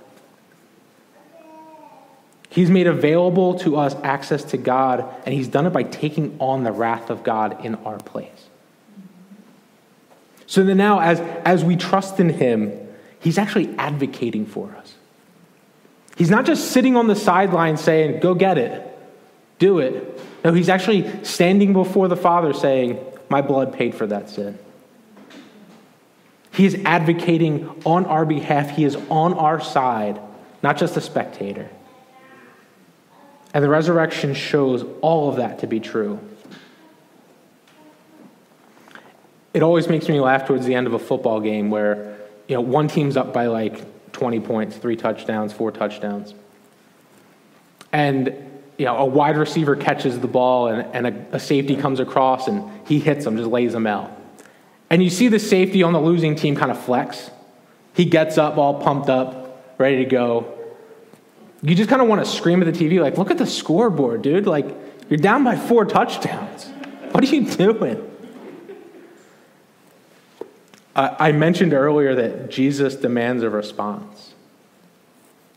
Speaker 1: He's made available to us access to God, and He's done it by taking on the wrath of God in our place. So that now, as, as we trust in Him, He's actually advocating for us. He's not just sitting on the sidelines saying, Go get it, do it. No, He's actually standing before the Father saying, My blood paid for that sin. He is advocating on our behalf, He is on our side, not just a spectator. And the resurrection shows all of that to be true. It always makes me laugh towards the end of a football game where, you know, one team's up by like 20 points, three touchdowns, four touchdowns. And, you know, a wide receiver catches the ball and, and a, a safety comes across and he hits him, just lays him out. And you see the safety on the losing team kind of flex. He gets up all pumped up, ready to go, you just kind of want to scream at the TV, like, look at the scoreboard, dude. Like, you're down by four touchdowns. What are you doing? I, mentioned earlier that Jesus demands a response.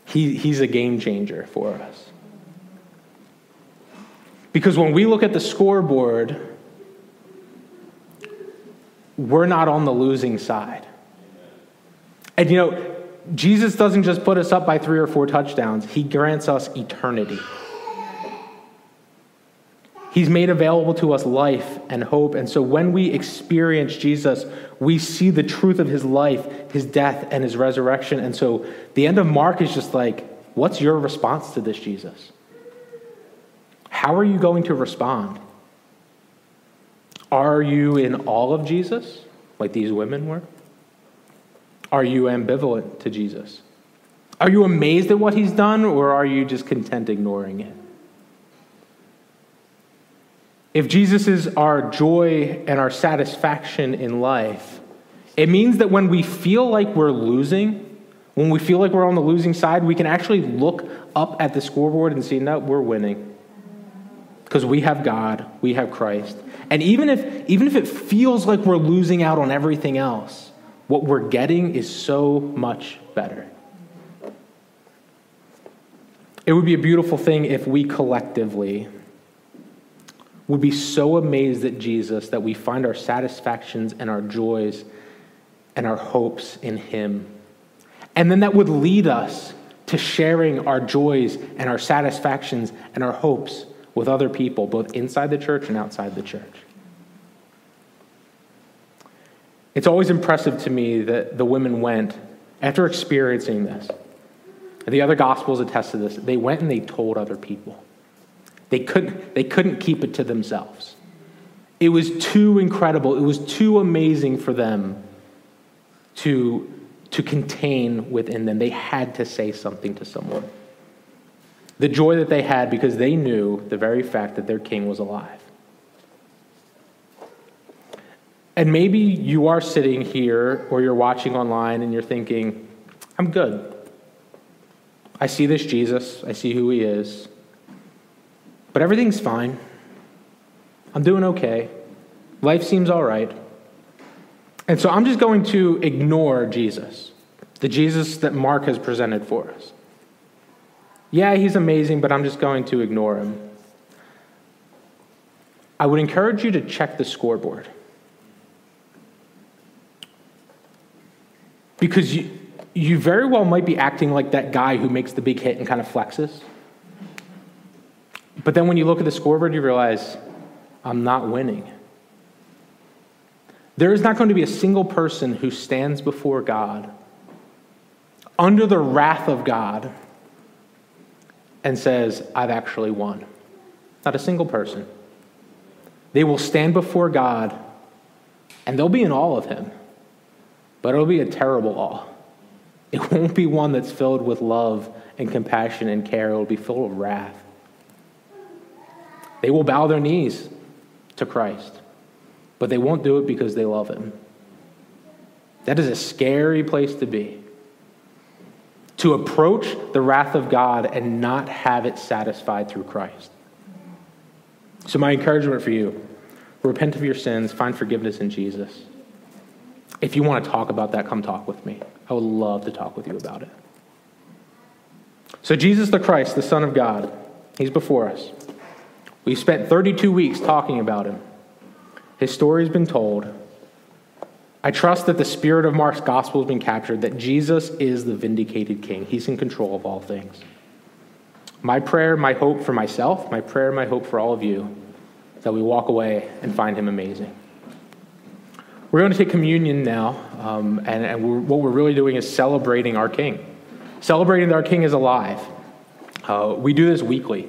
Speaker 1: He, he's a game changer for us. Because when we look at the scoreboard, we're not on the losing side. And you know, Jesus doesn't just put us up by three or four touchdowns, He grants us eternity. He's made available to us life and hope. And so when we experience Jesus, we see the truth of his life, his death, and his resurrection. And so the end of Mark is just like, what's your response to this, Jesus? How are you going to respond? Are you in all of Jesus, like these women were? Are you ambivalent to Jesus? Are you amazed at what he's done, or are you just content ignoring it? If Jesus is our joy and our satisfaction in life, it means that when we feel like we're losing, when we feel like we're on the losing side, we can actually look up at the scoreboard and see, no, we're winning. Because we have God, we have Christ. And even if, even if it feels like we're losing out on everything else, what we're getting is so much better. It would be a beautiful thing if we collectively would be so amazed at Jesus that we find our satisfactions and our joys and our hopes in Him. And then that would lead us to sharing our joys and our satisfactions and our hopes with other people, both inside the church and outside the church. It's always impressive to me that the women went after experiencing this. The other gospels attest to this. They went and they told other people. They couldn't, they couldn't keep it to themselves. It was too incredible. It was too amazing for them to, to contain within them. They had to say something to someone. The joy that they had because they knew the very fact that their king was alive. And maybe you are sitting here or you're watching online and you're thinking, I'm good. I see this Jesus, I see who he is, but everything's fine. I'm doing okay. Life seems all right. And so I'm just going to ignore Jesus, the Jesus that Mark has presented for us. Yeah, he's amazing, but I'm just going to ignore him. I would encourage you to check the scoreboard. Because you, you very well might be acting like that guy who makes the big hit and kind of flexes. But then when you look at the scoreboard, you realize, I'm not winning. There is not going to be a single person who stands before God under the wrath of God and says, I've actually won. Not a single person. They will stand before God and they'll be in awe of Him but it'll be a terrible awe. It won't be one that's filled with love and compassion and care, it'll be filled with wrath. They will bow their knees to Christ, but they won't do it because they love Him. That is a scary place to be. To approach the wrath of God and not have it satisfied through Christ. So, my encouragement for you repent of your sins, find forgiveness in Jesus if you want to talk about that, come talk with me. I would love to talk with you about it. So, Jesus the Christ, the Son of God, he's before us. We spent 32 weeks talking about him. His story's been told. I trust that the spirit of Mark's gospel has been captured, that Jesus is the vindicated king. He's in control of all things. My prayer, my hope for myself, my prayer, my hope for all of you, that we walk away and find him amazing. We're going to take communion now, um, and, and we're, what we're really doing is celebrating our King. Celebrating that our King is alive. Uh, we do this weekly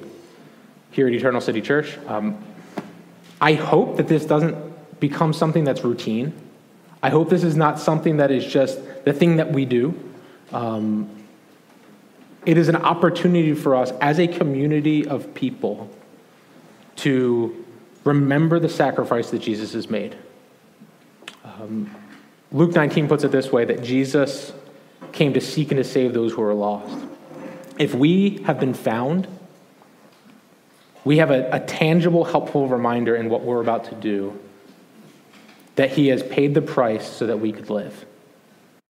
Speaker 1: here at Eternal City Church. Um, I hope that this doesn't become something that's routine. I hope this is not something that is just the thing that we do. Um, it is an opportunity for us as a community of people to remember the sacrifice that Jesus has made. Um, Luke 19 puts it this way that Jesus came to seek and to save those who are lost. If we have been found, we have a, a tangible, helpful reminder in what we're about to do that he has paid the price so that we could live.